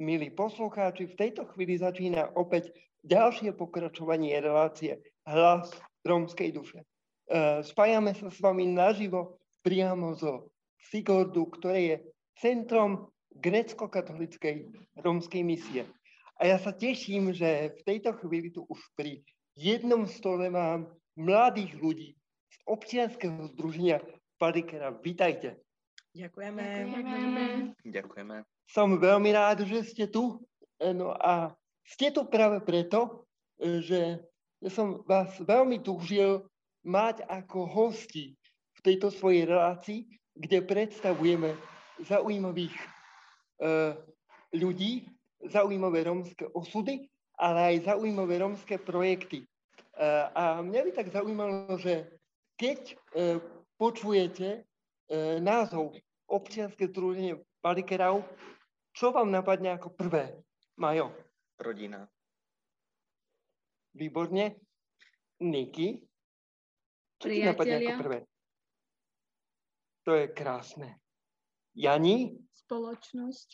milí poslucháči, v tejto chvíli začína opäť ďalšie pokračovanie relácie Hlas rómskej duše. E, spájame sa s vami naživo priamo zo Sigordu, ktoré je centrom grecko-katolickej rómskej misie. A ja sa teším, že v tejto chvíli tu už pri jednom stole mám mladých ľudí z občianského združenia Padikera. Vítajte. Ďakujeme. Ďakujeme. Ďakujeme. Som veľmi rád, že ste tu. No a ste tu práve preto, že som vás veľmi túžil mať ako hosti v tejto svojej relácii, kde predstavujeme zaujímavých uh, ľudí, zaujímavé rómske osudy, ale aj zaujímavé rómske projekty. Uh, a mňa by tak zaujímalo, že keď uh, počujete e, názov občianske združenie Palikerau, čo vám napadne ako prvé? Majo. Rodina. Výborne. Niky. Čo ti napadne ako prvé? To je krásne. Jani? Spoločnosť.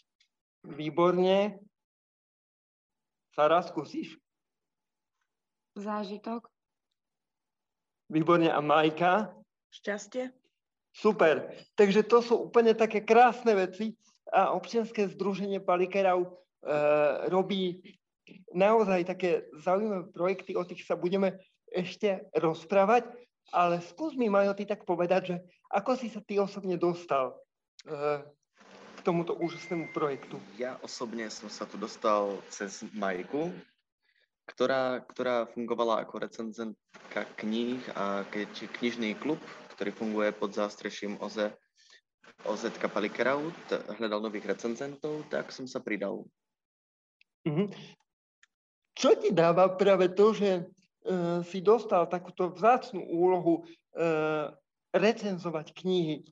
Výborne. Sara, skúsiš? Zážitok. Výborne. A Majka? Šťastie. Super. Takže to sú úplne také krásne veci a občianske združenie Palikerov e, robí naozaj také zaujímavé projekty, o tých sa budeme ešte rozprávať, ale skús mi, Majo, ty tak povedať, že ako si sa ty osobne dostal e, k tomuto úžasnému projektu? Ja osobne som sa tu dostal cez Majku, ktorá, ktorá fungovala ako recenzentka kníh a keď knižný klub ktorý funguje pod zástreším OZ, OZ Palikraut, hľadal nových recenzentov, tak som sa pridal. Mm-hmm. Čo ti dáva práve to, že uh, si dostal takúto vzácnú úlohu uh, recenzovať knihy?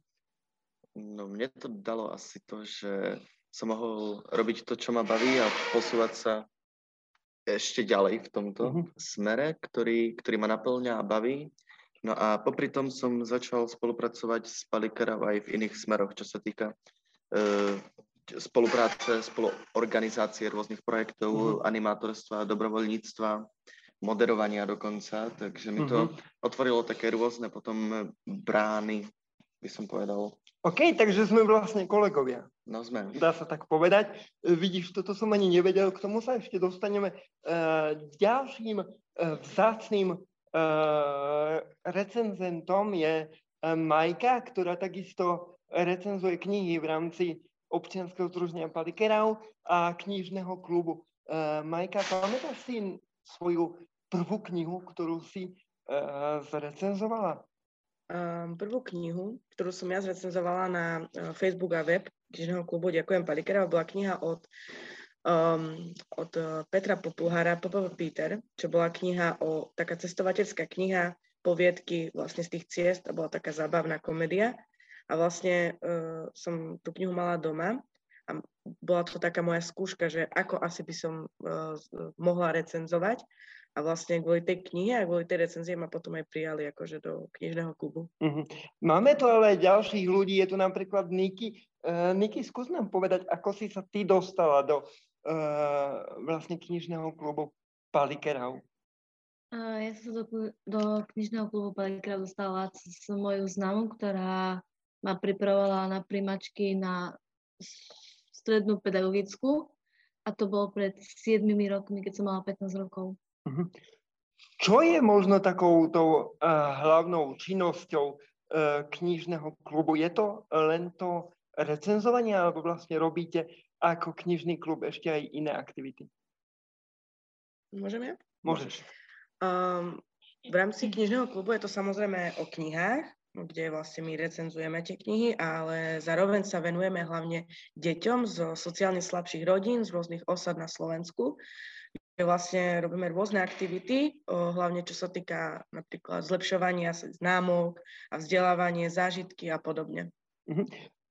No mne to dalo asi to, že som mohol robiť to, čo ma baví a posúvať sa ešte ďalej v tomto mm-hmm. smere, ktorý, ktorý ma naplňa a baví No a popri tom som začal spolupracovať s Palikerov aj v iných smeroch, čo sa týka e, spolupráce, spoluorganizácie rôznych projektov, mm-hmm. animátorstva, dobrovoľníctva, moderovania dokonca, takže mi to mm-hmm. otvorilo také rôzne potom brány, by som povedal. OK, takže sme vlastne kolegovia. No sme. Dá sa tak povedať. E, vidíš, toto som ani nevedel, k tomu sa ešte dostaneme. E, ďalším e, vzácným recenzentom je uh, Majka, ktorá takisto recenzuje knihy v rámci občianského združenia Palikerau a knižného klubu. Uh, Majka, pamätáš si svoju prvú knihu, ktorú si zrecenzovala? Um, prvú knihu, ktorú som ja zrecenzovala na Facebook a web knižného klubu Ďakujem Palikerau, bola kniha od um, od uh, Petra Populhára, Popov Peter, čo bola kniha o, taká cestovateľská kniha, poviedky vlastne z tých ciest a bola taká zábavná komédia. A vlastne uh, som tú knihu mala doma a bola to taká moja skúška, že ako asi by som uh, mohla recenzovať. A vlastne kvôli tej knihe a kvôli tej recenzie ma potom aj prijali akože do knižného klubu. Uh-huh. Máme tu ale aj ďalších ľudí, je tu napríklad Niky. Uh, Niky, skús nám povedať, ako si sa ty dostala do vlastne knižného klubu Palikerau? Ja som sa do, do knižného klubu Palikerau dostala s mojou známou, ktorá ma pripravovala na primačky na strednú pedagogickú a to bolo pred 7 rokmi, keď som mala 15 rokov. Uh-huh. Čo je možno takou tou uh, hlavnou činnosťou uh, knižného klubu? Je to len to recenzovanie, alebo vlastne robíte ako knižný klub ešte aj iné aktivity? Môžem ja? Môžeš. Um, v rámci knižného klubu je to samozrejme o knihách, kde vlastne my recenzujeme tie knihy, ale zároveň sa venujeme hlavne deťom zo sociálne slabších rodín, z rôznych osad na Slovensku. Kde vlastne robíme rôzne aktivity, hlavne čo sa týka napríklad zlepšovania známok a vzdelávanie, zážitky a podobne.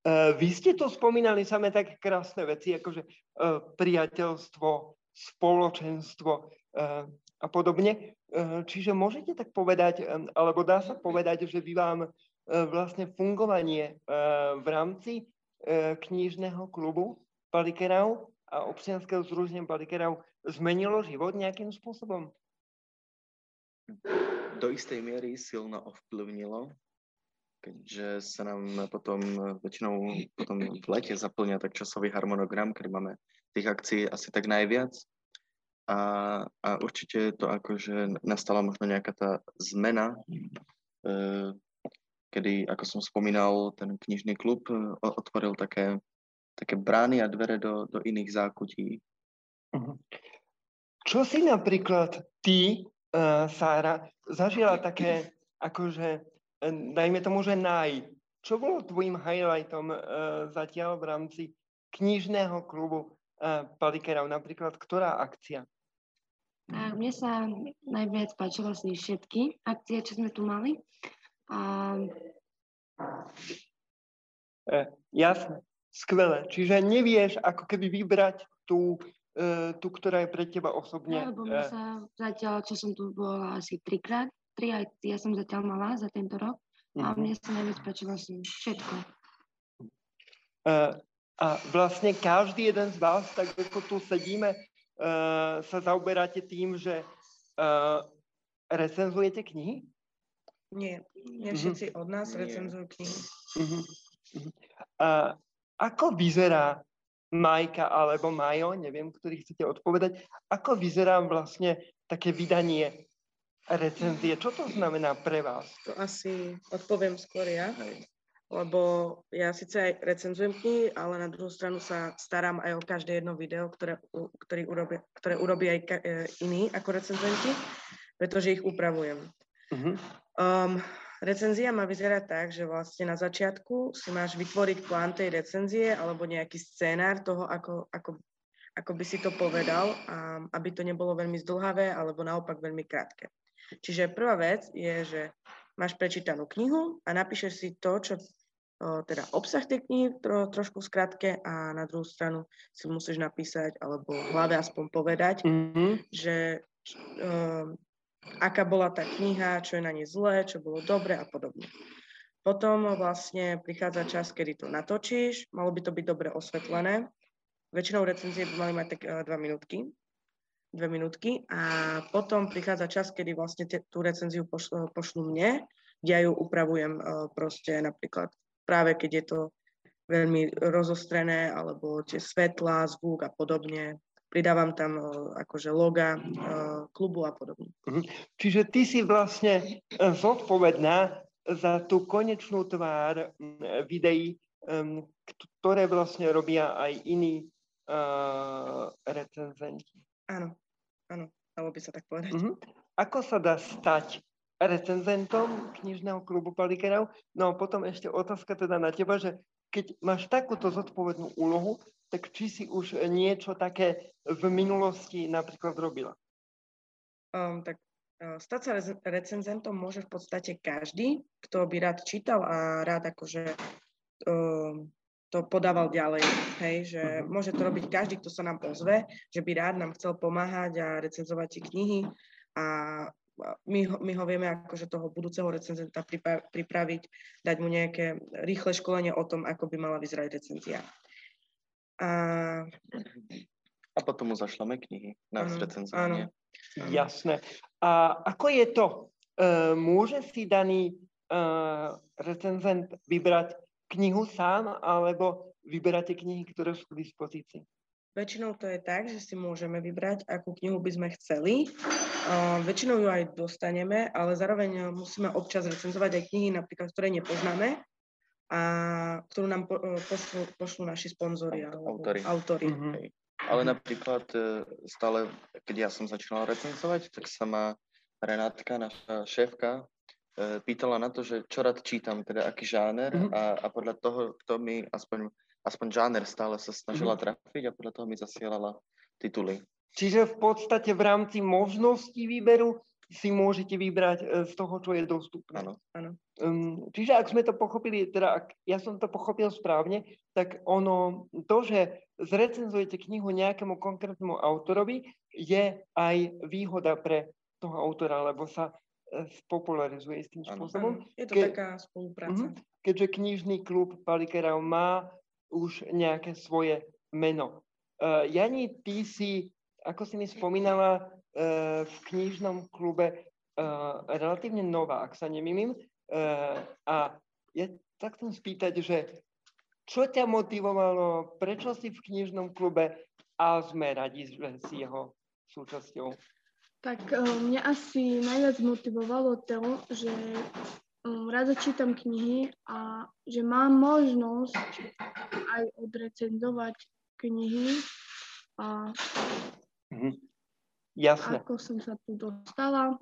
Uh, vy ste to spomínali samé také krásne veci, akože uh, priateľstvo, spoločenstvo uh, a podobne. Čiže môžete tak povedať, um, alebo dá sa povedať, že vy vám vlastne fungovanie v rámci knižného klubu Palikerau a občianského združenia balikerov zmenilo život nejakým spôsobom? Do istej miery silno ovplyvnilo, keďže sa nám potom väčšinou potom v lete zaplňa tak časový harmonogram, kedy máme tých akcií asi tak najviac. A, a určite to akože nastala možno nejaká tá zmena, e, kedy, ako som spomínal, ten knižný klub e, otvoril také také brány a dvere do, do iných zákutí. Mhm. Čo si napríklad ty, uh, Sára, zažila také, akože, dajme tomu, že naj. Čo bolo tvojim highlightom uh, zatiaľ v rámci knižného klubu uh, Palikerov? Napríklad, ktorá akcia? A mne sa najviac páčilo si všetky akcie, čo sme tu mali. A... E, jasné. Skvelé. Čiže nevieš ako keby vybrať tú, uh, tú ktorá je pre teba osobne. Ja, lebo uh, sa zatiaľ, čo som tu bola asi trikrát, tri aj ja som zatiaľ mala za tento rok a mhm. mne sa najviac páčilo asi všetko. Uh, a vlastne každý jeden z vás, tak ako tu sedíme, uh, sa zaoberáte tým, že uh, recenzujete knihy? Nie, nie všetci uh-huh. od nás recenzujú knihy. Uh-huh. Uh-huh. Uh, ako vyzerá Majka alebo Majo, neviem, ktorý chcete odpovedať, ako vyzerá vlastne také vydanie recenzie? Čo to znamená pre vás? To asi odpoviem skôr ja, lebo ja síce aj recenzujem knihy, ale na druhú stranu sa starám aj o každé jedno video, ktoré, ktoré, urobia, ktoré urobí aj ka, e, iní ako recenzenti, pretože ich upravujem. Uh-huh. Um, Recenzia má vyzerať tak, že vlastne na začiatku si máš vytvoriť plán tej recenzie alebo nejaký scénár toho, ako, ako, ako by si to povedal, a aby to nebolo veľmi zdlhavé alebo naopak veľmi krátke. Čiže prvá vec je, že máš prečítanú knihu a napíšeš si to, čo teda obsah tej knihy tro, trošku skratke a na druhú stranu si musíš napísať alebo v hlave aspoň povedať, mm-hmm. že o, aká bola tá kniha, čo je na nej zlé, čo bolo dobre a podobne. Potom vlastne prichádza čas, kedy to natočíš, malo by to byť dobre osvetlené. Väčšinou recenzie by mali mať tak uh, dva minútky, dve minútky a potom prichádza čas, kedy vlastne te, tú recenziu pošlu, pošlu mne, kde ja ju upravujem uh, proste napríklad práve keď je to veľmi rozostrené, alebo tie svetla, zvuk a podobne, pridávam tam akože loga klubu a podobne. Mhm. Čiže ty si vlastne zodpovedná za tú konečnú tvár videí, ktoré vlastne robia aj iní uh, recenzenti. Áno, áno, dalo by sa tak povedať. Uh-huh. Ako sa dá stať recenzentom knižného klubu Palikerov? No a potom ešte otázka teda na teba, že keď máš takúto zodpovednú úlohu, tak či si už niečo také v minulosti napríklad robila? Um, tak uh, stať sa recenzentom môže v podstate každý, kto by rád čítal a rád akože uh, to podával ďalej. Hej, že uh-huh. môže to robiť každý, kto sa nám ozve, že by rád nám chcel pomáhať a recenzovať tie knihy a my ho, my ho vieme akože toho budúceho recenzenta pripraviť, dať mu nejaké rýchle školenie o tom, ako by mala vyzerať recenzia. A, a potom mu zašleme knihy na áno, recenzovanie. Áno. Jasné. A ako je to? Uh, môže si daný uh, recenzent vybrať knihu sám, alebo vyberáte knihy, ktoré sú k dispozícii? Väčšinou to je tak, že si môžeme vybrať, akú knihu by sme chceli. Uh, väčšinou ju aj dostaneme, ale zároveň musíme občas recenzovať aj knihy, napríklad, ktoré nepoznáme a ktorú nám po, e, pošlu, pošlu naši sponzori alebo autory. autory. Mm-hmm. Ale napríklad e, stále, keď ja som začínal recenzovať, tak sa ma Renátka, naša šéfka, pýtala na to, že čo rád čítam, teda aký žáner mm-hmm. a, a podľa toho, kto mi aspoň, aspoň žáner stále sa snažila mm-hmm. trafiť a podľa toho mi zasielala tituly. Čiže v podstate v rámci možností výberu si môžete vybrať e, z toho, čo je dostupné. Áno, áno. Um, čiže ak sme to pochopili, teda ak ja som to pochopil správne, tak ono, to, že zrecenzujete knihu nejakému konkrétnemu autorovi, je aj výhoda pre toho autora, lebo sa spopularizuje s tým spôsobom. Je to Ke, taká spolupráca. Uh-huh, keďže knižný klub Palikerov má už nejaké svoje meno. Uh, Jani, ty si, ako si mi spomínala, uh, v knižnom klube uh, relatívne nová, ak sa nemýlim. Uh, a ja tak chcem spýtať, že čo ťa motivovalo, prečo si v knižnom klube a sme radi, že si jeho súčasťou? Tak mňa asi najviac motivovalo to, že rada čítam knihy a že mám možnosť aj odrecenzovať knihy a mhm. Jasne. ako som sa tu dostala.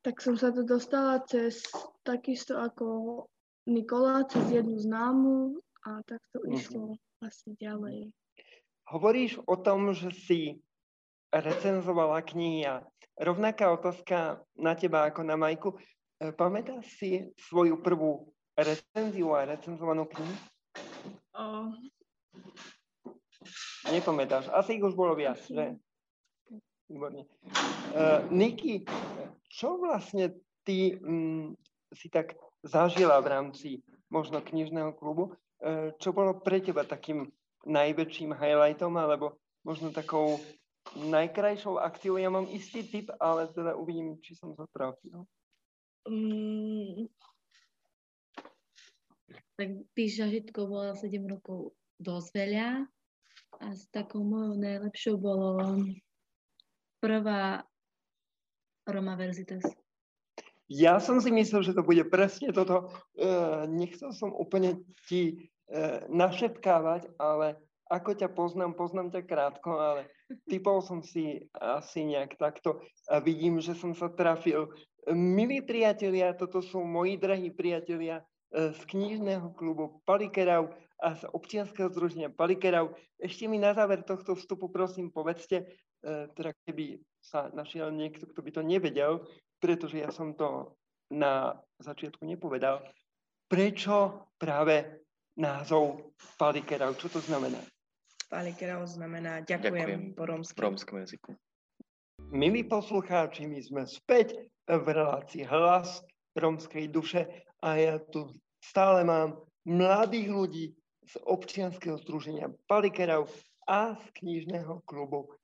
Tak som sa tu dostala cez takisto ako Nikola, cez jednu známu a tak to mm-hmm. išlo asi ďalej. Hovoríš o tom, že si recenzovala knihy a rovnaká otázka na teba ako na Majku. E, pamätáš si svoju prvú recenziu a recenzovanú knihu? O... Nepamätáš. Asi ich už bolo viac, že? Výborne. Uh, Niky, čo vlastne ty um, si tak zažila v rámci možno knižného klubu? Uh, čo bolo pre teba takým najväčším highlightom alebo možno takou najkrajšou akciou? Ja mám istý tip, ale teda uvidím, či som to trafil. Um, tak tých zažitkov bolo 7 rokov dosť veľa a s takou mojou najlepšou bolo prvá Roma Verzitas. Ja som si myslel, že to bude presne toto. Uh, nechcel som úplne ti uh, našepkávať, ale ako ťa poznám, poznám ťa krátko, ale typol som si asi nejak takto a vidím, že som sa trafil. Milí priatelia, toto sú moji drahí priatelia uh, z knižného klubu Palikerau a z občianského združenia Palikerau. Ešte mi na záver tohto vstupu prosím povedzte, E, teda keby sa našiel niekto, kto by to nevedel, pretože ja som to na začiatku nepovedal, prečo práve názov Palikerau, čo to znamená? Palikerau znamená ďakujem, ďakujem po romsky. romskom jazyku. Milí poslucháči, my sme späť v relácii Hlas romskej duše a ja tu stále mám mladých ľudí z občianského združenia Palikerau a z knižného klubu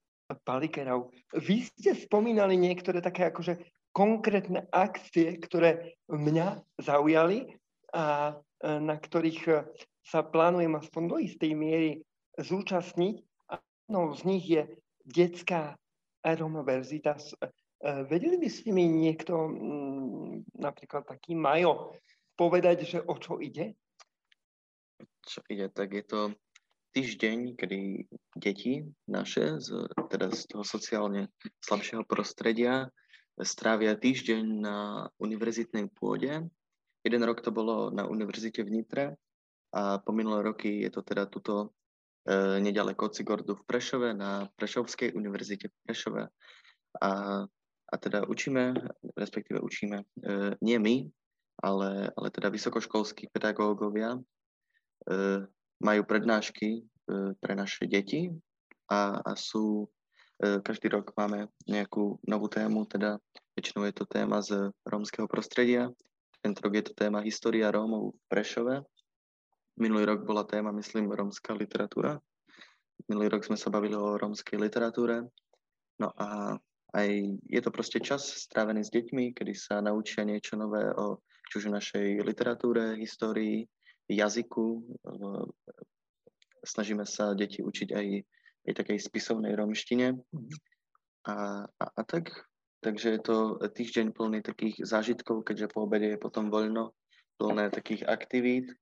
Palikerov. Vy ste spomínali niektoré také akože konkrétne akcie, ktoré mňa zaujali a e, na ktorých sa plánujem aspoň do istej miery zúčastniť. A z nich je detská Aeromoverzitas. E, vedeli by ste mi niekto, mm, napríklad taký Majo, povedať, že o čo ide? Čo ide, tak je to týždeň, kedy deti naše, z, teda z toho sociálne slabšieho prostredia, strávia týždeň na univerzitnej pôde. Jeden rok to bolo na univerzite v Nitre a po minulé roky je to teda tuto nedaleko Cigordu v Prešove na Prešovskej univerzite v Prešove. A, a teda učíme, respektíve učíme, e, nie my, ale, ale teda vysokoškolskí pedagógovia e, majú prednášky e, pre naše deti a, a sú, e, každý rok máme nejakú novú tému, teda väčšinou je to téma z rómskeho prostredia. Tento rok je to téma História Rómov v Prešove. Minulý rok bola téma, myslím, rómska literatúra. Minulý rok sme sa bavili o rómskej literatúre. No a aj je to proste čas strávený s deťmi, kedy sa naučia niečo nové o či našej literatúre, histórii, jazyku. Snažíme sa deti učiť aj, aj takej spisovnej romštine. A, a, a tak, takže je to týždeň plný takých zážitkov, keďže po obede je potom voľno, plné takých aktivít.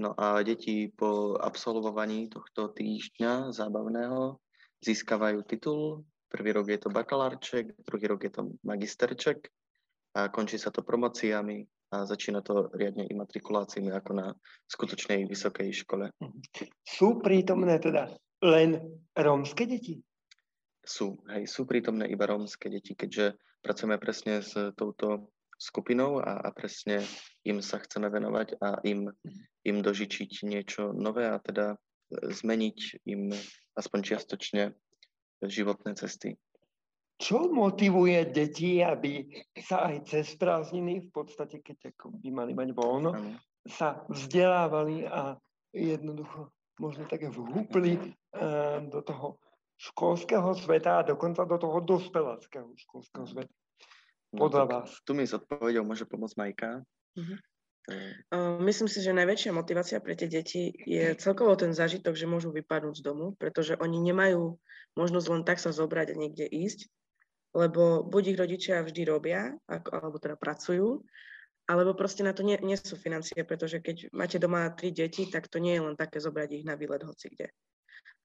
No a deti po absolvovaní tohto týždňa zábavného získavajú titul. Prvý rok je to bakalárček, druhý rok je to magisterček a končí sa to promociami a začína to riadne imatrikuláciami ako na skutočnej vysokej škole. Sú prítomné teda len rómske deti? Sú, hej, sú prítomné iba rómske deti, keďže pracujeme presne s touto skupinou a, a presne im sa chceme venovať a im, im dožičiť niečo nové a teda zmeniť im aspoň čiastočne životné cesty. Čo motivuje deti, aby sa aj cez prázdniny, v podstate keď ako by mali mať voľno, sa vzdelávali a jednoducho možno tak vhúpli uh, do toho školského sveta a dokonca do toho dospeláckého školského sveta. No Podľa no, vás. Tu mi s odpovedou môže pomôcť Majka. Uh-huh. Uh, myslím si, že najväčšia motivácia pre tie deti je celkovo ten zážitok, že môžu vypadnúť z domu, pretože oni nemajú možnosť len tak sa zobrať a niekde ísť, lebo buď ich rodičia vždy robia, alebo teda pracujú, alebo proste na to nie, nie sú financie, pretože keď máte doma tri deti, tak to nie je len také zobrať ich na výlet hoci kde.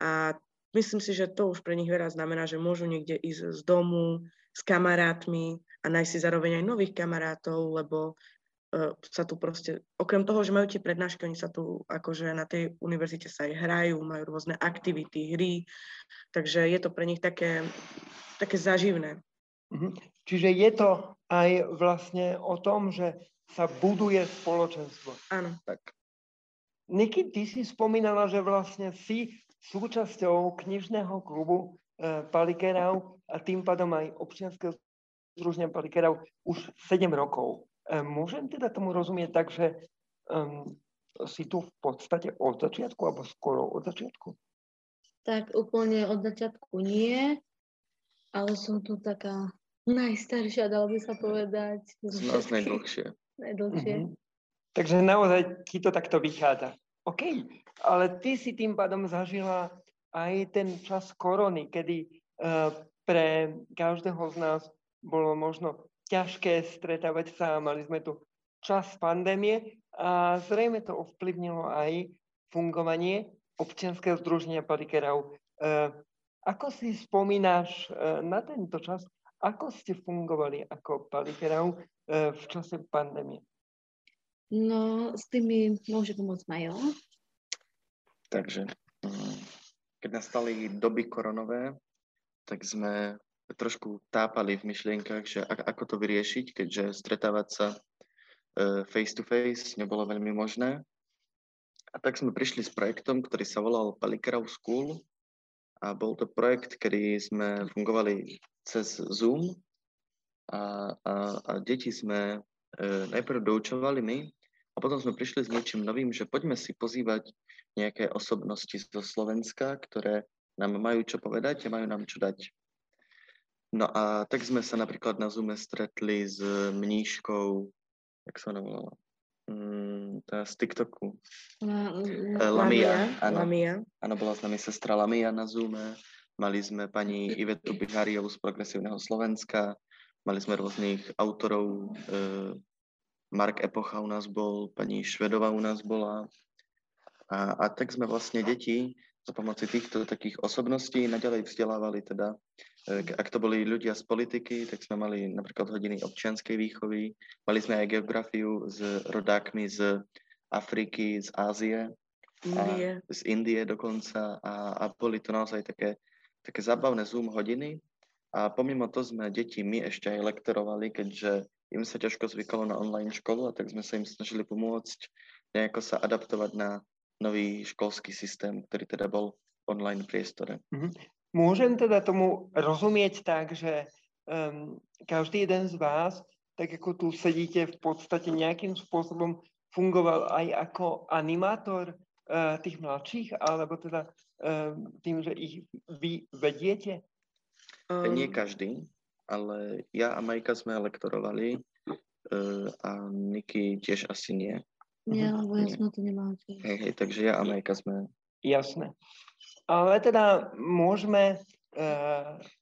A myslím si, že to už pre nich veľa znamená, že môžu niekde ísť z domu, s kamarátmi a nájsť si zároveň aj nových kamarátov, lebo uh, sa tu proste, okrem toho, že majú tie prednášky, oni sa tu akože na tej univerzite sa aj hrajú, majú rôzne aktivity, hry, takže je to pre nich také, také zaživné. Mhm. Čiže je to aj vlastne o tom, že sa buduje spoločenstvo. Áno. Tak. Niky, ty si spomínala, že vlastne si súčasťou knižného klubu e, Palikerov a tým pádom aj občianského združenia Palikerov už 7 rokov. E, môžem teda tomu rozumieť tak, že um, si tu v podstate od začiatku alebo skoro od začiatku? Tak úplne od začiatku nie, ale som tu taká najstaršia, dalo by sa povedať. Z nás najdlhšie. Najdlhšie. Mm-hmm. Takže naozaj ti to takto vychádza. OK, ale ty si tým pádom zažila aj ten čas korony, kedy uh, pre každého z nás bolo možno ťažké stretávať sa. Mali sme tu čas pandémie a zrejme to ovplyvnilo aj fungovanie občianského združenia palikerov. Uh, ako si spomínaš uh, na tento čas? Ako ste fungovali ako palikerov uh, v čase pandémie? No, s tými môže pomôcť Majo. Takže mm, keď nastali doby koronové, tak sme trošku tápali v myšlienkach, že ako to vyriešiť, keďže stretávať sa face to face nebolo veľmi možné. A tak sme prišli s projektom, ktorý sa volal Palikerov School a bol to projekt, kedy sme fungovali cez Zoom a, a, a deti sme e, najprv doučovali my a potom sme prišli s niečím novým, že poďme si pozývať nejaké osobnosti zo Slovenska, ktoré nám majú čo povedať a majú nám čo dať. No a tak sme sa napríklad na Zoome stretli s mníškou, jak sa ona volala? Mm, tá z TikToku. La, la, Lamia. Áno, Lamia. áno, bola s nami sestra Lamia na Zoome. Mali sme pani Ivetu Bihariovú z Progresívneho Slovenska. Mali sme rôznych autorov. E, Mark Epocha u nás bol, pani Švedová u nás bola. A, a tak sme vlastne deti za pomoci týchto takých osobností naďalej vzdelávali teda, ak to boli ľudia z politiky, tak sme mali napríklad hodiny občianskej výchovy, mali sme aj geografiu s rodákmi z Afriky, z Ázie, Indie. A z Indie dokonca a, a boli to naozaj také, také zábavné Zoom hodiny a pomimo to sme deti my ešte aj lektorovali, keďže im sa ťažko zvykalo na online školu a tak sme sa im snažili pomôcť nejako sa adaptovať na nový školský systém, ktorý teda bol v online priestore. Mm-hmm. Môžem teda tomu rozumieť tak, že um, každý jeden z vás, tak ako tu sedíte, v podstate nejakým spôsobom fungoval aj ako animátor uh, tých mladších, alebo teda um, tým, že ich vy vediete? Um... Nie každý, ale ja a Majka sme lektorovali uh, a Niky tiež asi nie. Nie, lebo ja som to nemala tiež. Hej, hej, takže ja a Majka sme... Jasné. Ale teda môžeme e,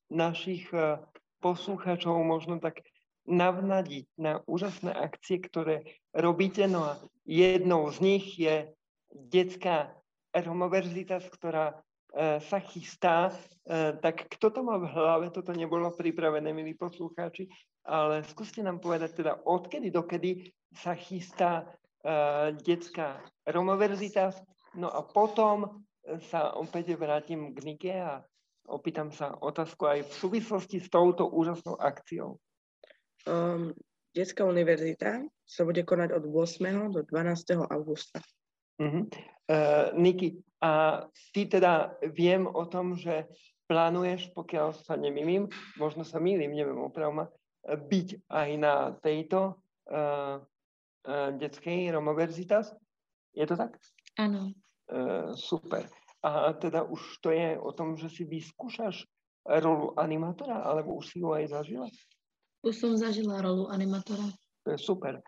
našich e, poslucháčov možno tak navnadiť na úžasné akcie, ktoré robíte. No a jednou z nich je detská Romoverzitas, ktorá e, sa chystá. Tak kto to má v hlave? Toto nebolo pripravené, milí poslucháči, ale skúste nám povedať teda, odkedy dokedy sa chystá detská Romoverzita. No a potom sa opäť vrátim k Nike a opýtam sa otázku aj v súvislosti s touto úžasnou akciou. Um, Detská univerzita sa bude konať od 8. do 12. augusta. Uh-huh. Uh, Niky, a ty teda viem o tom, že plánuješ, pokiaľ sa nemýlim, možno sa mýlim, neviem opravma, byť aj na tejto uh, detskej Romoverzitas. Je to tak? Áno. Super. A teda už to je o tom, že si vyskúšaš rolu animátora, alebo už si ju aj zažila? Už som zažila rolu animátora. Super.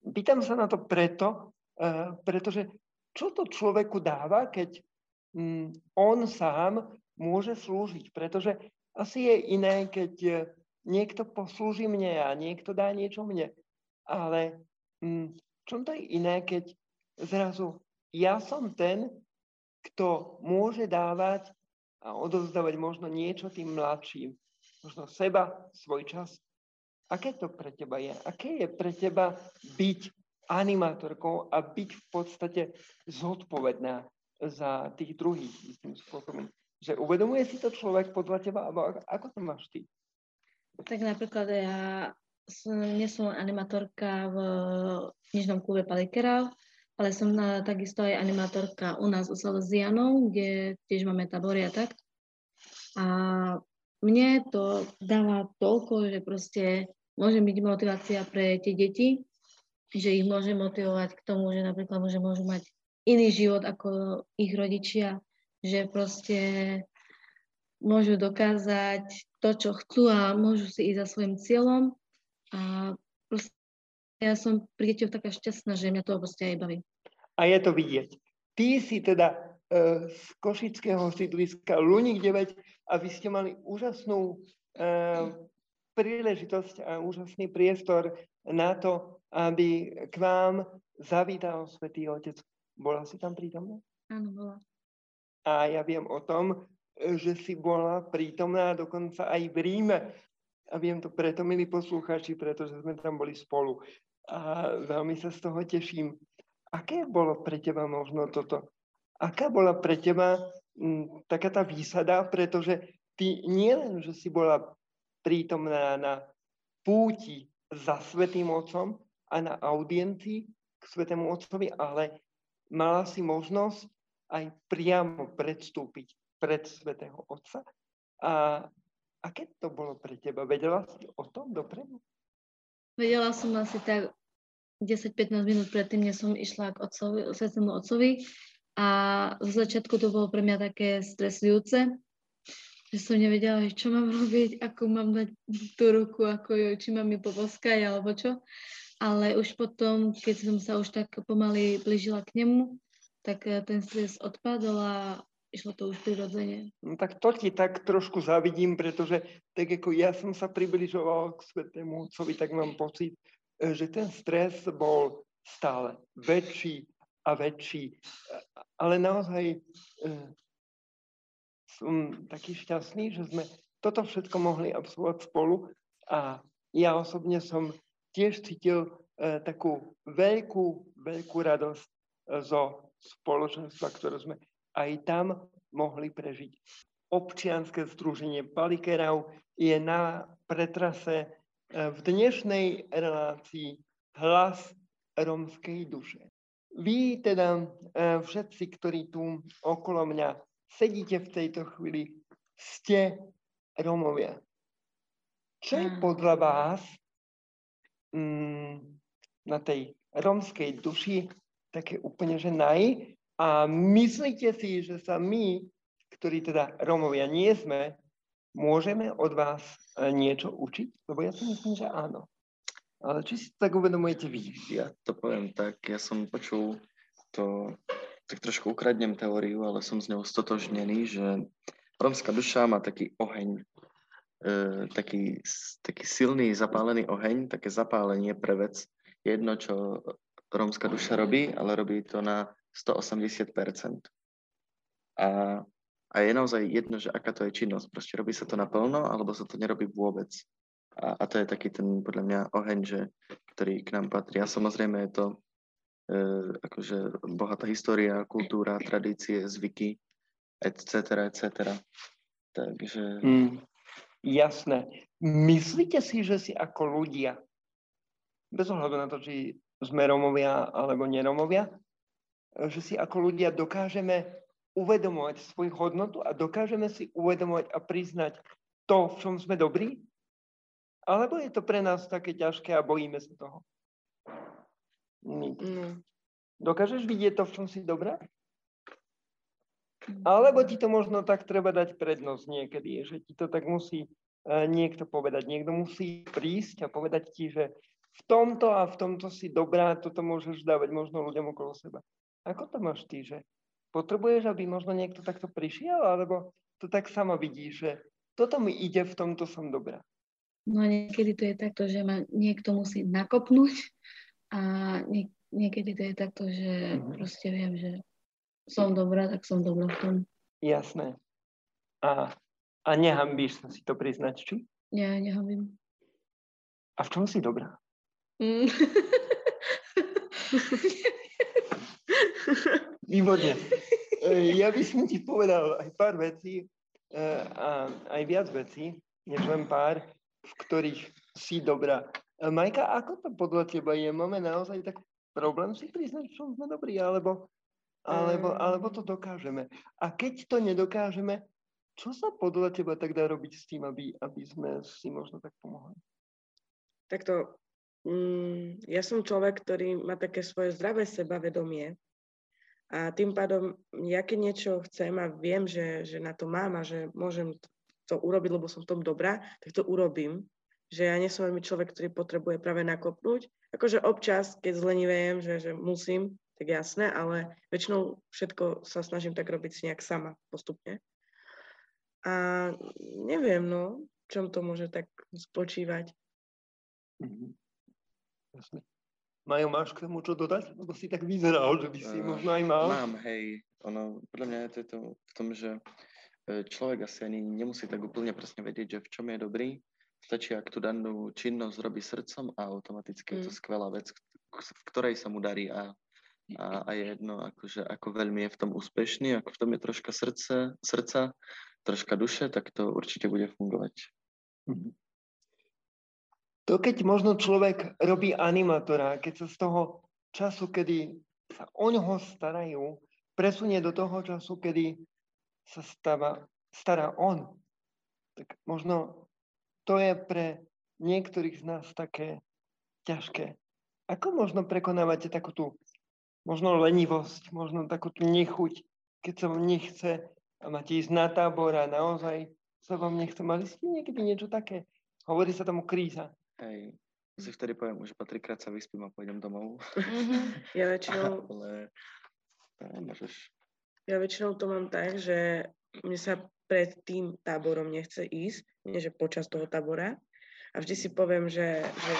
Pýtam sa na to preto, pretože čo to človeku dáva, keď mm, on sám môže slúžiť? Pretože asi je iné, keď e, niekto poslúži mne a niekto dá niečo mne. Ale mm, čom to je iné, keď zrazu ja som ten, kto môže dávať a odovzdávať možno niečo tým mladším. Možno seba, svoj čas. Aké to pre teba je? Aké je pre teba byť animátorkou a byť v podstate zodpovedná za tých druhých istým spôsobom? Že uvedomuje si to človek podľa teba, alebo ako to máš ty? Tak napríklad ja som, nie som animatorka v knižnom klube Palikera, ale som na, takisto aj animátorka u nás u Salesianov, kde tiež máme tabory a tak. A mne to dáva toľko, že proste môže byť motivácia pre tie deti, že ich môže motivovať k tomu, že napríklad môže, môžu mať iný život ako ich rodičia, že proste môžu dokázať to, čo chcú a môžu si ísť za svojim cieľom. A proste ja som pri deťoch taká šťastná, že mňa to proste aj baví. A je to vidieť. Ty si teda e, z Košického sídliska Luník 9 a vy ste mali úžasnú e, príležitosť a úžasný priestor na to, aby k vám zavítal Svetý Otec. Bola si tam prítomná? Áno, bola. A ja viem o tom, že si bola prítomná dokonca aj v Ríme. A viem to preto, milí poslucháči, pretože sme tam boli spolu a veľmi sa z toho teším. Aké bolo pre teba možno toto? Aká bola pre teba m, mm, taká tá výsada, pretože ty nielen, že si bola prítomná na púti za Svetým Otcom a na audiencii k Svetému Otcovi, ale mala si možnosť aj priamo predstúpiť pred Svetého Otca. A aké to bolo pre teba? Vedela si o tom dopredu? Vedela som asi tak 10-15 minút predtým, než som išla k otcovi, svetému otcovi a v začiatku to bolo pre mňa také stresujúce, že som nevedela, čo mám robiť, ako mám dať tú ruku, ako ju, či mám ju poboskať alebo čo. Ale už potom, keď som sa už tak pomaly blížila k nemu, tak eh, ten stres odpadol a išlo to už prirodzene. No tak to ti tak trošku zavidím, pretože tak ako ja som sa približoval k Svetému Otcovi, tak mám pocit, e, že ten stres bol stále väčší a väčší. Ale naozaj e, som taký šťastný, že sme toto všetko mohli absolvovať spolu a ja osobne som tiež cítil e, takú veľkú, veľkú radosť zo spoločenstva, ktoré sme aj tam mohli prežiť. Občianske združenie Palikerov je na pretrase e, v dnešnej relácii hlas romskej duše. Vy teda e, všetci, ktorí tu okolo mňa sedíte v tejto chvíli, ste Romovia. Čo je podľa vás mm, na tej romskej duši také úplne, že naj, a myslíte si, že sa my, ktorí teda Rómovia nie sme, môžeme od vás e, niečo učiť? Lebo ja si myslím, že áno. Ale či si tak uvedomujete vy? Ja to poviem tak, ja som počul to, tak trošku ukradnem teóriu, ale som s ňou stotožnený, že rómska duša má taký oheň, e, taký, taký silný zapálený oheň, také zapálenie pre vec. Jedno, čo rómska duša robí, ale robí to na 180%. A, a je naozaj jedno, že aká to je činnosť. Proste robí sa to naplno, alebo sa to nerobí vôbec. A, a to je taký ten, podľa mňa, oheň, že, ktorý k nám patrí. A samozrejme je to e, akože bohatá história, kultúra, tradície, zvyky, etc., etc. Takže... Mm, jasné. Myslíte si, že si ako ľudia, bez ohľadu na to, či sme Romovia alebo neromovia, že si ako ľudia dokážeme uvedomovať svoju hodnotu a dokážeme si uvedomovať a priznať to, v čom sme dobrí? Alebo je to pre nás také ťažké a bojíme sa toho? No. Dokážeš vidieť to, v čom si dobrá? Alebo ti to možno tak treba dať prednosť niekedy, že ti to tak musí uh, niekto povedať. Niekto musí prísť a povedať ti, že v tomto a v tomto si dobrá, toto môžeš dávať možno ľuďom okolo seba. Ako to máš ty, že potrebuješ, aby možno niekto takto prišiel, alebo to tak sama vidíš, že toto mi ide, v tomto som dobrá. No niekedy to je takto, že ma niekto musí nakopnúť a nie, niekedy to je takto, že mm-hmm. proste viem, že som dobrá, tak som dobrá v tom. Jasné. A, a nehambíš sa si to priznať, či? Nie, nehambím. A v čom si dobrá? Mm. Výborne. E, ja by som ti povedal aj pár vecí e, a aj viac vecí, než len pár, v ktorých si dobrá. E, Majka, ako to podľa teba je? Máme naozaj tak problém si priznať, čo sme dobrí, alebo alebo, alebo to dokážeme. A keď to nedokážeme, čo sa podľa teba tak dá robiť s tým, aby, aby sme si možno tak pomohli? Takto, mm, ja som človek, ktorý má také svoje zdravé sebavedomie a tým pádom, ja keď niečo chcem a viem, že, že na to mám a že môžem to urobiť, lebo som v tom dobrá, tak to urobím. Že ja nie som veľmi človek, ktorý potrebuje práve nakopnúť. Akože občas, keď zleniviem, že, že musím, tak jasné, ale väčšinou všetko sa snažím tak robiť si nejak sama postupne. A neviem, no, čom to môže tak spočívať. Mm-hmm. Jasne. Majo, máš k tomu čo dodať? Lebo si tak vyzeral, že by si uh, možno aj mal. Mám, hej. Ono, podľa mňa je to v tom, že e, človek asi ani nemusí tak úplne presne vedieť, že v čom je dobrý. Stačí, ak tú danú činnosť robí srdcom a automaticky mm. je to mm. skvelá vec, v ktorej sa mu darí a a, a je jedno, akože, ako veľmi je v tom úspešný, ako v tom je troška srdce, srdca, troška duše, tak to určite bude fungovať. Mhm. To keď možno človek robí animátora, keď sa z toho času, kedy sa o ňoho starajú, presunie do toho času, kedy sa stáva, stará on, tak možno to je pre niektorých z nás také ťažké. Ako možno prekonávate takú tú možno lenivosť, možno takú tú nechuť, keď sa vám nechce a máte ísť na tábor a naozaj sa vám nechce. Mali ste niekedy niečo také? Hovorí sa tomu kríza. Hej, si vtedy poviem, že pa trikrát sa vyspím a pôjdem domov. Mm-hmm. Ja väčšinou... Ale môžeš. Ja väčšinou to mám tak, že mne sa pred tým táborom nechce ísť, nie že počas toho tábora. A vždy si poviem, že, že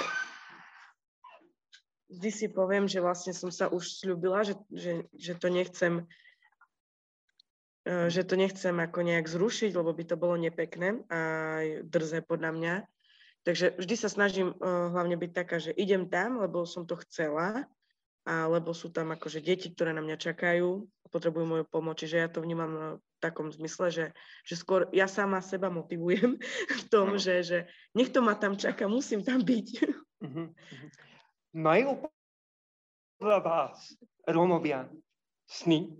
vždy si poviem, že vlastne som sa už slúbila, že, že, že to nechcem e, že to nechcem ako nejak zrušiť, lebo by to bolo nepekné a drze podľa mňa. Takže vždy sa snažím uh, hlavne byť taká, že idem tam, lebo som to chcela, a lebo sú tam akože deti, ktoré na mňa čakajú a potrebujú moju pomoc. Čiže ja to vnímam v takom zmysle, že, že skôr ja sama seba motivujem v tom, že, že nech to ma tam čaká, musím tam byť. Uh-huh. Majú podľa vás Rómovia sny?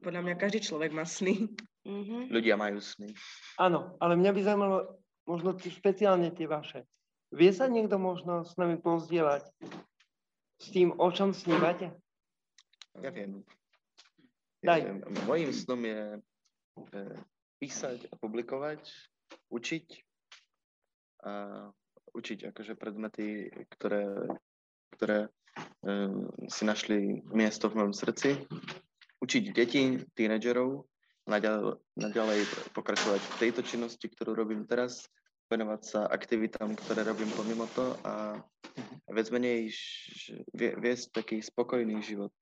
Podľa mňa každý človek má sny. Mm-hmm. Ľudia majú sny. Áno, ale mňa by zaujímalo možno špeciálne tie vaše. Vie sa niekto možno s nami pozdieľať s tým, o čom snívate? Ja viem. Ja Daj. Viem. Mojím snom je e, písať a publikovať, učiť a učiť akože predmety, ktoré, ktoré um, si našli miesto v mojom srdci. Učiť deti, tínedžerov, naďalej, naďalej pokračovať v tejto činnosti, ktorú robím teraz, venovať sa aktivitám, ktoré robím pomimo to a viac menej viesť taký spokojný život.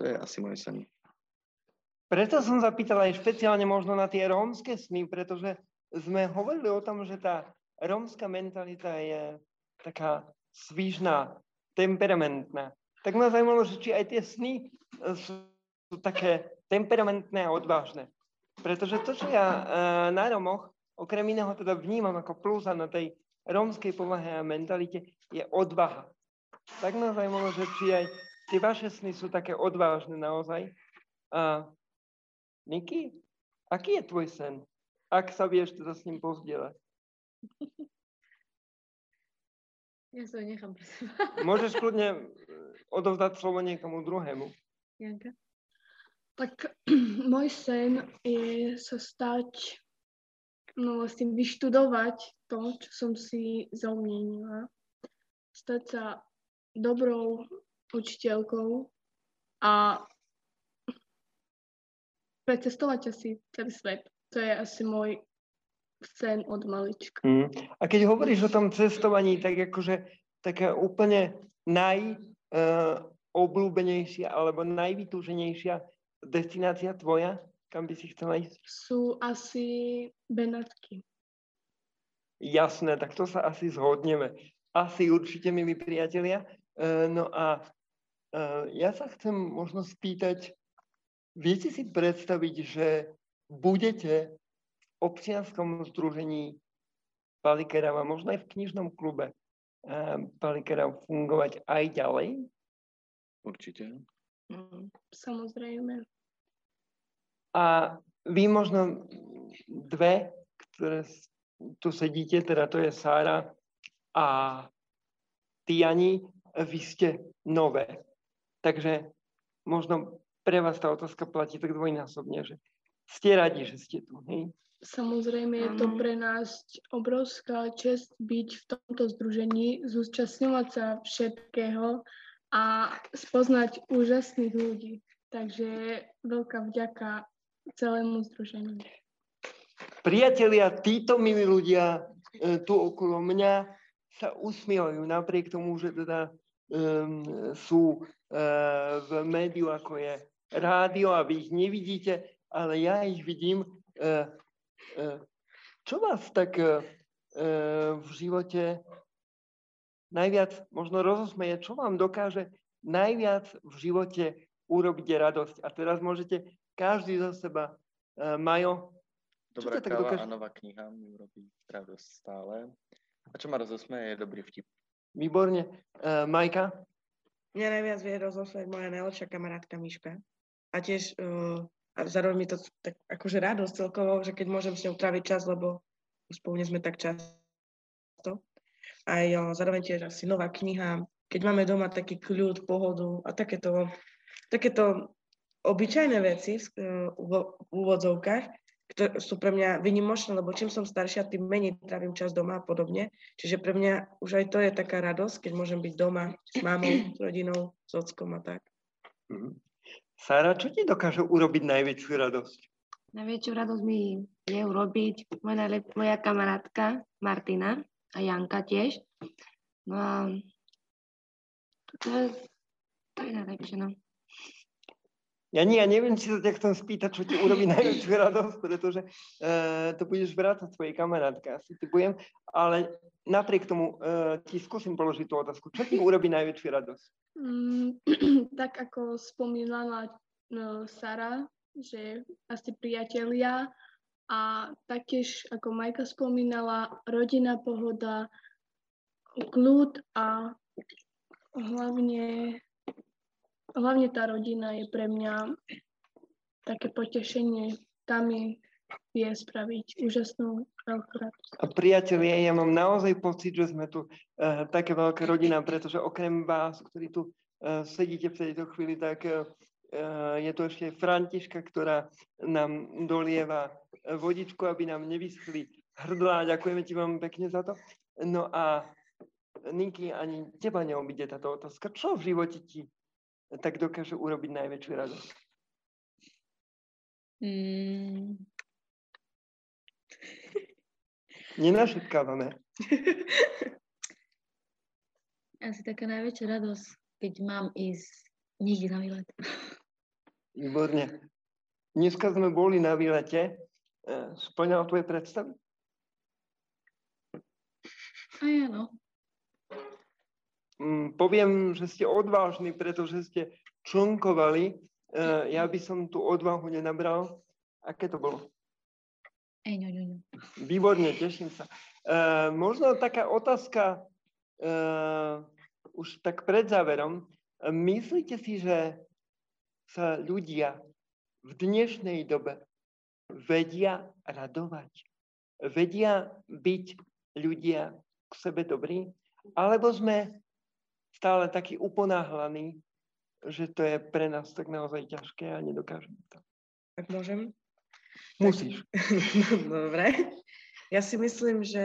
To je asi môj sen. Preto som zapýtal aj špeciálne možno na tie rómske sny, pretože sme hovorili o tom, že tá rómska mentalita je taká svížná, temperamentná. Tak ma zaujímalo, že či aj tie sny e, sú také temperamentné a odvážne. Pretože to, čo ja uh, na Romoch, okrem iného teda vnímam ako plusa na tej rómskej povahe a mentalite, je odvaha. Tak ma zaujímalo, že či aj tie vaše sny sú také odvážne naozaj. A Niky, aký je tvoj sen? Ak sa vieš teda s ním pozdieľať. Ja sa nechám pre seba. Môžeš kľudne odovzdať slovo niekomu druhému. Janka? Tak môj sen je sa stať, no vlastne vyštudovať to, čo som si zaumienila. Stať sa dobrou učiteľkou a precestovať asi celý svet. To je asi môj sen od malička. Mm. A keď hovoríš o tom cestovaní, tak akože taká úplne najobľúbenejšia uh, alebo najvytúženejšia destinácia tvoja, kam by si chcela ísť? Sú asi Benátky. Jasné, tak to sa asi zhodneme. Asi určite, milí priatelia. Uh, no a uh, ja sa chcem možno spýtať, viete si predstaviť, že budete občianskom združení Palikerava, možno aj v knižnom klube eh, Palikerav fungovať aj ďalej? Určite. Mm, samozrejme. A vy možno dve, ktoré tu sedíte, teda to je Sára a Tiani, vy ste nové. Takže možno pre vás tá otázka platí tak dvojnásobne, že ste radi, že ste tu, hej? Samozrejme je to pre nás obrovská čest byť v tomto združení, zúčastňovať sa všetkého a spoznať úžasných ľudí. Takže veľká vďaka celému združeniu. Priatelia, títo milí ľudia e, tu okolo mňa sa usmievajú napriek tomu, že teda um, sú uh, v médiu ako je rádio a vy ich nevidíte, ale ja ich vidím. Uh, čo vás tak v živote najviac možno rozosmeje? Čo vám dokáže najviac v živote urobiť radosť? A teraz môžete každý za seba. Majo, Dobrá káva dokáže... a nová kniha mi urobí radosť stále. A čo ma rozosmeje, je dobrý vtip. Výborne. Uh, Majka? Mňa najviac vie rozosmeť moja najlepšia kamarátka Miška. A tiež uh, a zároveň mi to tak akože radosť celkovo, že keď môžem s ňou tráviť čas, lebo spolu sme tak často. A zároveň tiež asi nová kniha, keď máme doma taký kľud, pohodu a takéto, takéto obyčajné veci v úvodzovkách, ktoré sú pre mňa vynimočné, lebo čím som staršia, tým menej trávim čas doma a podobne. Čiže pre mňa už aj to je taká radosť, keď môžem byť doma s mamou, s rodinou, s ockom a tak. Mm-hmm. Sára, čo ti dokáže urobiť najväčšiu radosť? Najväčšiu radosť mi je urobiť moja, najlep- moja kamarátka Martina a Janka tiež. No a to je, to je najlepšie, no. Ja nie, ja neviem, či sa ťa chcem spýtať, čo ti urobí najväčšiu radosť, pretože uh, to budeš vrácať svojej kamarátke, asi typujem, ale napriek tomu uh, ti skúsim položiť tú otázku. Čo ti urobí najväčšiu radosť? Mm, tak ako spomínala no, Sara, že asi priatelia a taktiež, ako Majka spomínala, rodina, pohoda, kľud a hlavne, hlavne tá rodina je pre mňa také potešenie. Tam mi vie spraviť úžasnú veľkú radosť. A priatelia, ja mám naozaj pocit, že sme tu uh, také veľká rodina, pretože okrem vás, ktorí tu uh, sedíte v tejto chvíli, tak uh, je tu ešte Františka, ktorá nám dolieva vodičku, aby nám nevyschli hrdlá. Ďakujeme ti vám pekne za to. No a Ninky, ani teba neobíde táto otázka. Čo v živote ti tak dokáže urobiť najväčšiu radosť? Mm, Nenašetkávame. Asi taká najväčšia radosť, keď mám ísť niekde na výlet. Výborne. Dneska sme boli na výlete. E, splňal tvoje predstavy? Aj áno. Mm, poviem, že ste odvážni, pretože ste člnkovali. E, ja by som tú odvahu nenabral. Aké to bolo? Ej, ňo. Výborne, teším sa. Uh, možno taká otázka už tak pred záverom. Myslíte si, že sa ľudia v dnešnej dobe vedia radovať? Vedia byť ľudia k sebe dobrí? alebo sme stále takí uponáhlaní, že to je pre nás tak naozaj ťažké a nedokážeme to. Tak môžem? Musíš. Dobre. Ja si myslím, že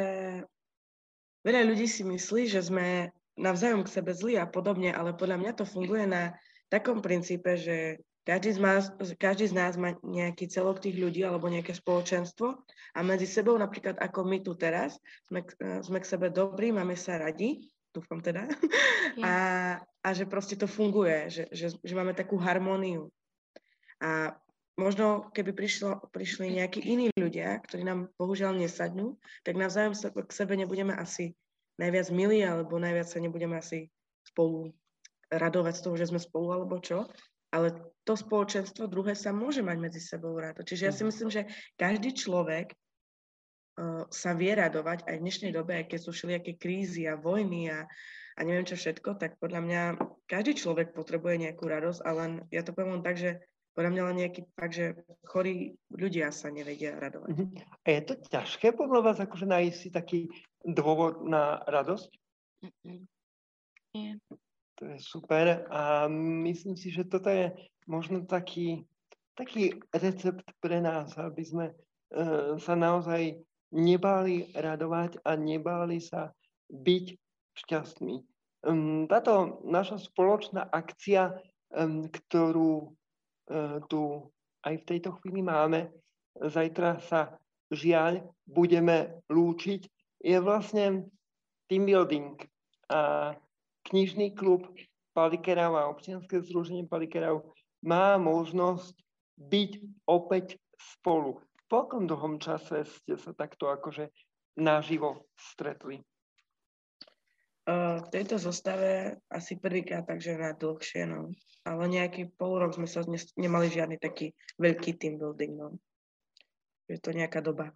veľa ľudí si myslí, že sme navzájom k sebe zlí a podobne, ale podľa mňa to funguje na takom princípe, že každý z, nás, každý z nás má nejaký celok tých ľudí alebo nejaké spoločenstvo a medzi sebou, napríklad ako my tu teraz, sme, sme k sebe dobrí, máme sa radi, dúfam teda, a, a že proste to funguje, že, že, že máme takú harmóniu. A možno keby prišlo, prišli nejakí iní ľudia, ktorí nám bohužiaľ nesadnú, tak navzájom sa, k sebe nebudeme asi najviac milí, alebo najviac sa nebudeme asi spolu radovať z toho, že sme spolu, alebo čo. Ale to spoločenstvo druhé sa môže mať medzi sebou rádo. Čiže ja si mhm. myslím, že každý človek uh, sa vie radovať aj v dnešnej dobe, aj keď sú všelijaké krízy a vojny a, a neviem čo všetko, tak podľa mňa každý človek potrebuje nejakú radosť, ale ja to poviem len tak, že podľa mňa len nejaký fakt, že chorí ľudia sa nevedia radovať. Mhm. A je to ťažké podľa vás akože nájsť si taký dôvod na radosť? Nie. To je super a myslím si, že toto je možno taký, taký recept pre nás, aby sme uh, sa naozaj nebáli radovať a nebáli sa byť šťastní. Um, táto naša spoločná akcia, um, ktorú E, tu aj v tejto chvíli máme. Zajtra sa žiaľ budeme lúčiť. Je vlastne team building a knižný klub Palikerov a občianske združenie Palikerov má možnosť byť opäť spolu. Po akom dlhom čase ste sa takto akože naživo stretli? v tejto zostave asi prvýkrát, takže na dlhšie, no. Ale nejaký pol rok sme sa ne, nemali žiadny taký veľký team building, no. Je to nejaká doba.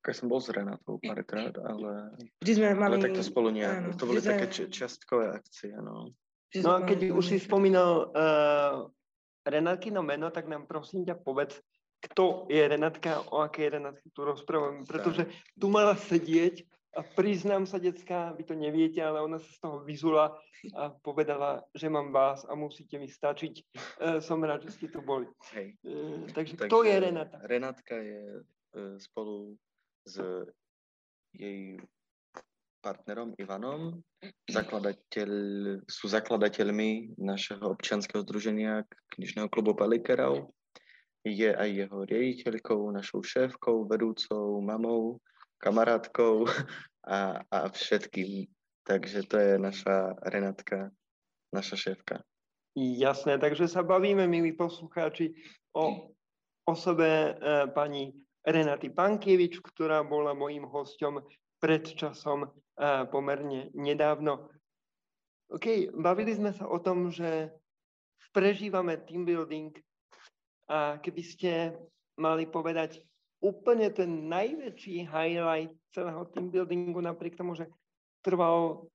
Keď som bol s Renatou párkrát, ale, Vždy sme mali... ale takto spolu nie. Áno, to boli sme... také či, čiastkové akcie, no. Vždy no a keď už si spomínal uh, Renatkino meno, tak nám prosím ťa povedz, kto je Renatka, o akej Renatke tu rozprávame, pretože tu mala sedieť a priznám sa, decka, vy to neviete, ale ona sa z toho vyzula a povedala, že mám vás a musíte mi stačiť. E, som rád, že ste tu boli. Hej. E, takže, takže kto je Renata? Renatka je e, spolu s jej partnerom Ivanom, zakladateľ, sú zakladateľmi našeho občianského združenia knižného klubu Palikerov. Je aj jeho riaditeľkou, našou šéfkou, vedúcou, mamou kamarátkou a, a všetkým. Takže to je naša Renatka, naša šéfka. Jasné, takže sa bavíme, milí poslucháči, o osobe e, pani Renaty Pankievič, ktorá bola mojím hosťom pred časom e, pomerne nedávno. OK, bavili sme sa o tom, že prežívame team building a keby ste mali povedať úplne ten najväčší highlight celého team buildingu, napriek tomu, že trval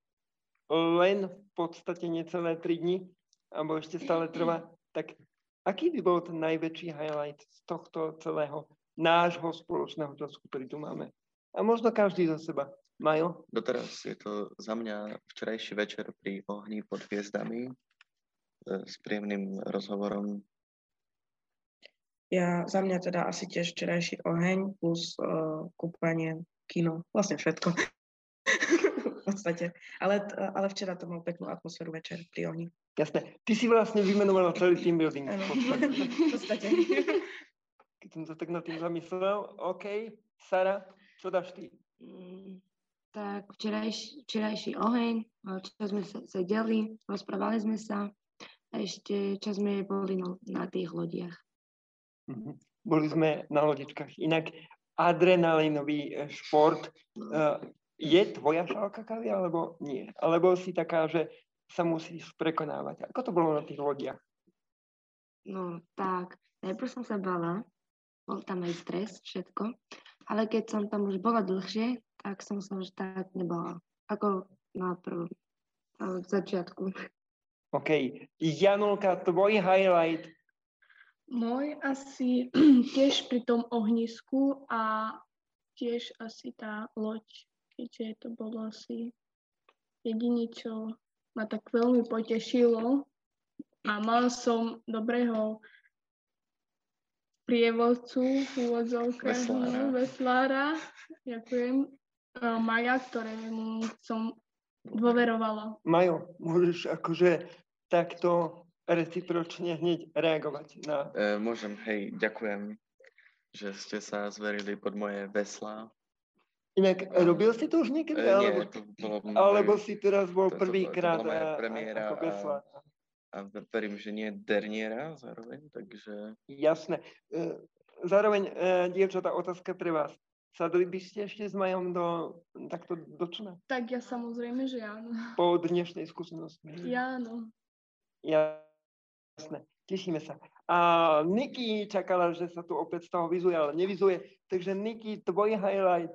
len v podstate necelé 3 dni, alebo ešte stále trvá, tak aký by bol ten najväčší highlight z tohto celého nášho spoločného času, ktorý tu máme? A možno každý za seba. Majo? Doteraz je to za mňa včerajší večer pri ohni pod hviezdami e, s príjemným rozhovorom ja za mňa teda asi tiež včerajší oheň plus uh, kúpanie, kino, vlastne všetko. v podstate. Ale, ale včera to mal peknú atmosféru večer pri ohni. Jasné. Ty si vlastne vymenovala celý team building. Ano, v podstate. Keď som sa tak na tým zamyslel, OK. Sara, čo dáš ty? Mm, tak včerajší, včerajší oheň, čas sme sa sedeli, rozprávali sme sa a ešte čas sme boli no, na tých lodiach. Mhm. Boli sme na lodičkách. Inak adrenalinový e, šport. Uh, je tvoja šálka kavy, alebo nie? Alebo si taká, že sa musíš prekonávať. Ako to bolo na tých lodiach? No tak, najprv som sa bala, bol tam aj stres, všetko, ale keď som tam už bola dlhšie, tak som sa už tak nebola. Ako na prvom začiatku. OK. Janulka, tvoj highlight môj asi tiež pri tom ohnisku a tiež asi tá loď, keďže to bolo asi jediné, čo ma tak veľmi potešilo a mal som dobrého prievodcu v Veslára. veslára, ďakujem, e, Maja, ktorému som dôverovala. Majo, môžeš akože takto recipročne hneď reagovať na... E, môžem, hej, ďakujem, že ste sa zverili pod moje veslá. Inak robil si to už E, niekedy? nie, alebo, to bolo alebo moje- si teraz bol prvýkrát bola moja a- premiéra ako a- verím, že nie derniera zároveň, takže Jasné. E, Zároveň, e, dievčatá, otázka pre vás. Sadli by ste ešte s Majom do, takto do čuna? Tak ja samozrejme, že áno. Po dnešnej skúsenosti. Ja áno. Jasné. Tešíme sa. A Niky čakala, že sa tu opäť z toho vyzuje, ale nevyzuje. Takže Niky, tvoj highlight.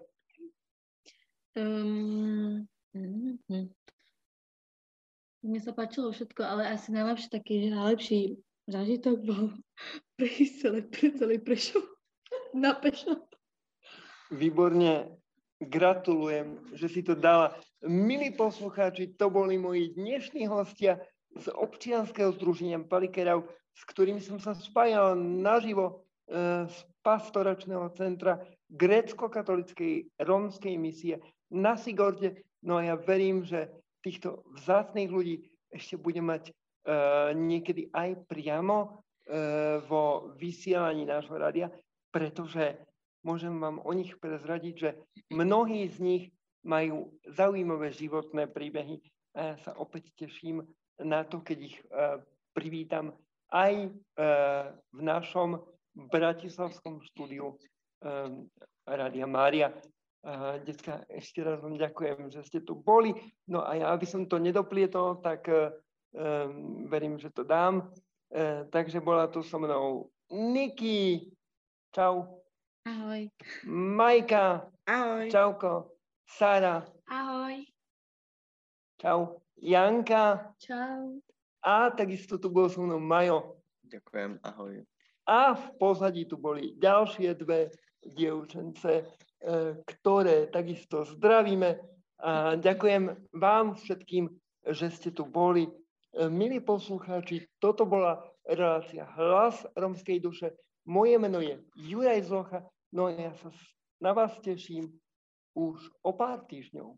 Um, mm, mne sa páčilo všetko, ale asi najlepší taký, že najlepší zážitok bol prejsť celé, pre- celý Prešov na pešo. Výborne. Gratulujem, že si to dala. Milí poslucháči, to boli moji dnešní hostia z občianskeho združenia Palikerov, s ktorými som sa spájal naživo e, z pastoračného centra grécko-katolickej rómskej misie na Sigorde. No a ja verím, že týchto vzácných ľudí ešte budem mať e, niekedy aj priamo e, vo vysielaní nášho rádia, pretože môžem vám o nich prezradiť, že mnohí z nich majú zaujímavé životné príbehy a ja sa opäť teším na to, keď ich uh, privítam aj uh, v našom bratislavskom štúdiu Rádia Mária. Uh, Detka, ešte raz vám ďakujem, že ste tu boli. No a ja, aby som to nedoplietol, tak uh, um, verím, že to dám. Uh, takže bola tu so mnou Niky. Čau. Ahoj. Majka. Ahoj. Čauko. Sara. Ahoj. Čau. Janka. Čau. A takisto tu bol so mnou Majo. ďakujem, ahoj. A v pozadí tu boli ďalšie dve dievčence, ktoré takisto zdravíme. A ďakujem vám všetkým, že ste tu boli. E, Milí poslucháči, toto bola relácia Hlas romskej duše. Moje meno je Juraj Zlocha, no a ja sa na vás teším už o pár týždňov.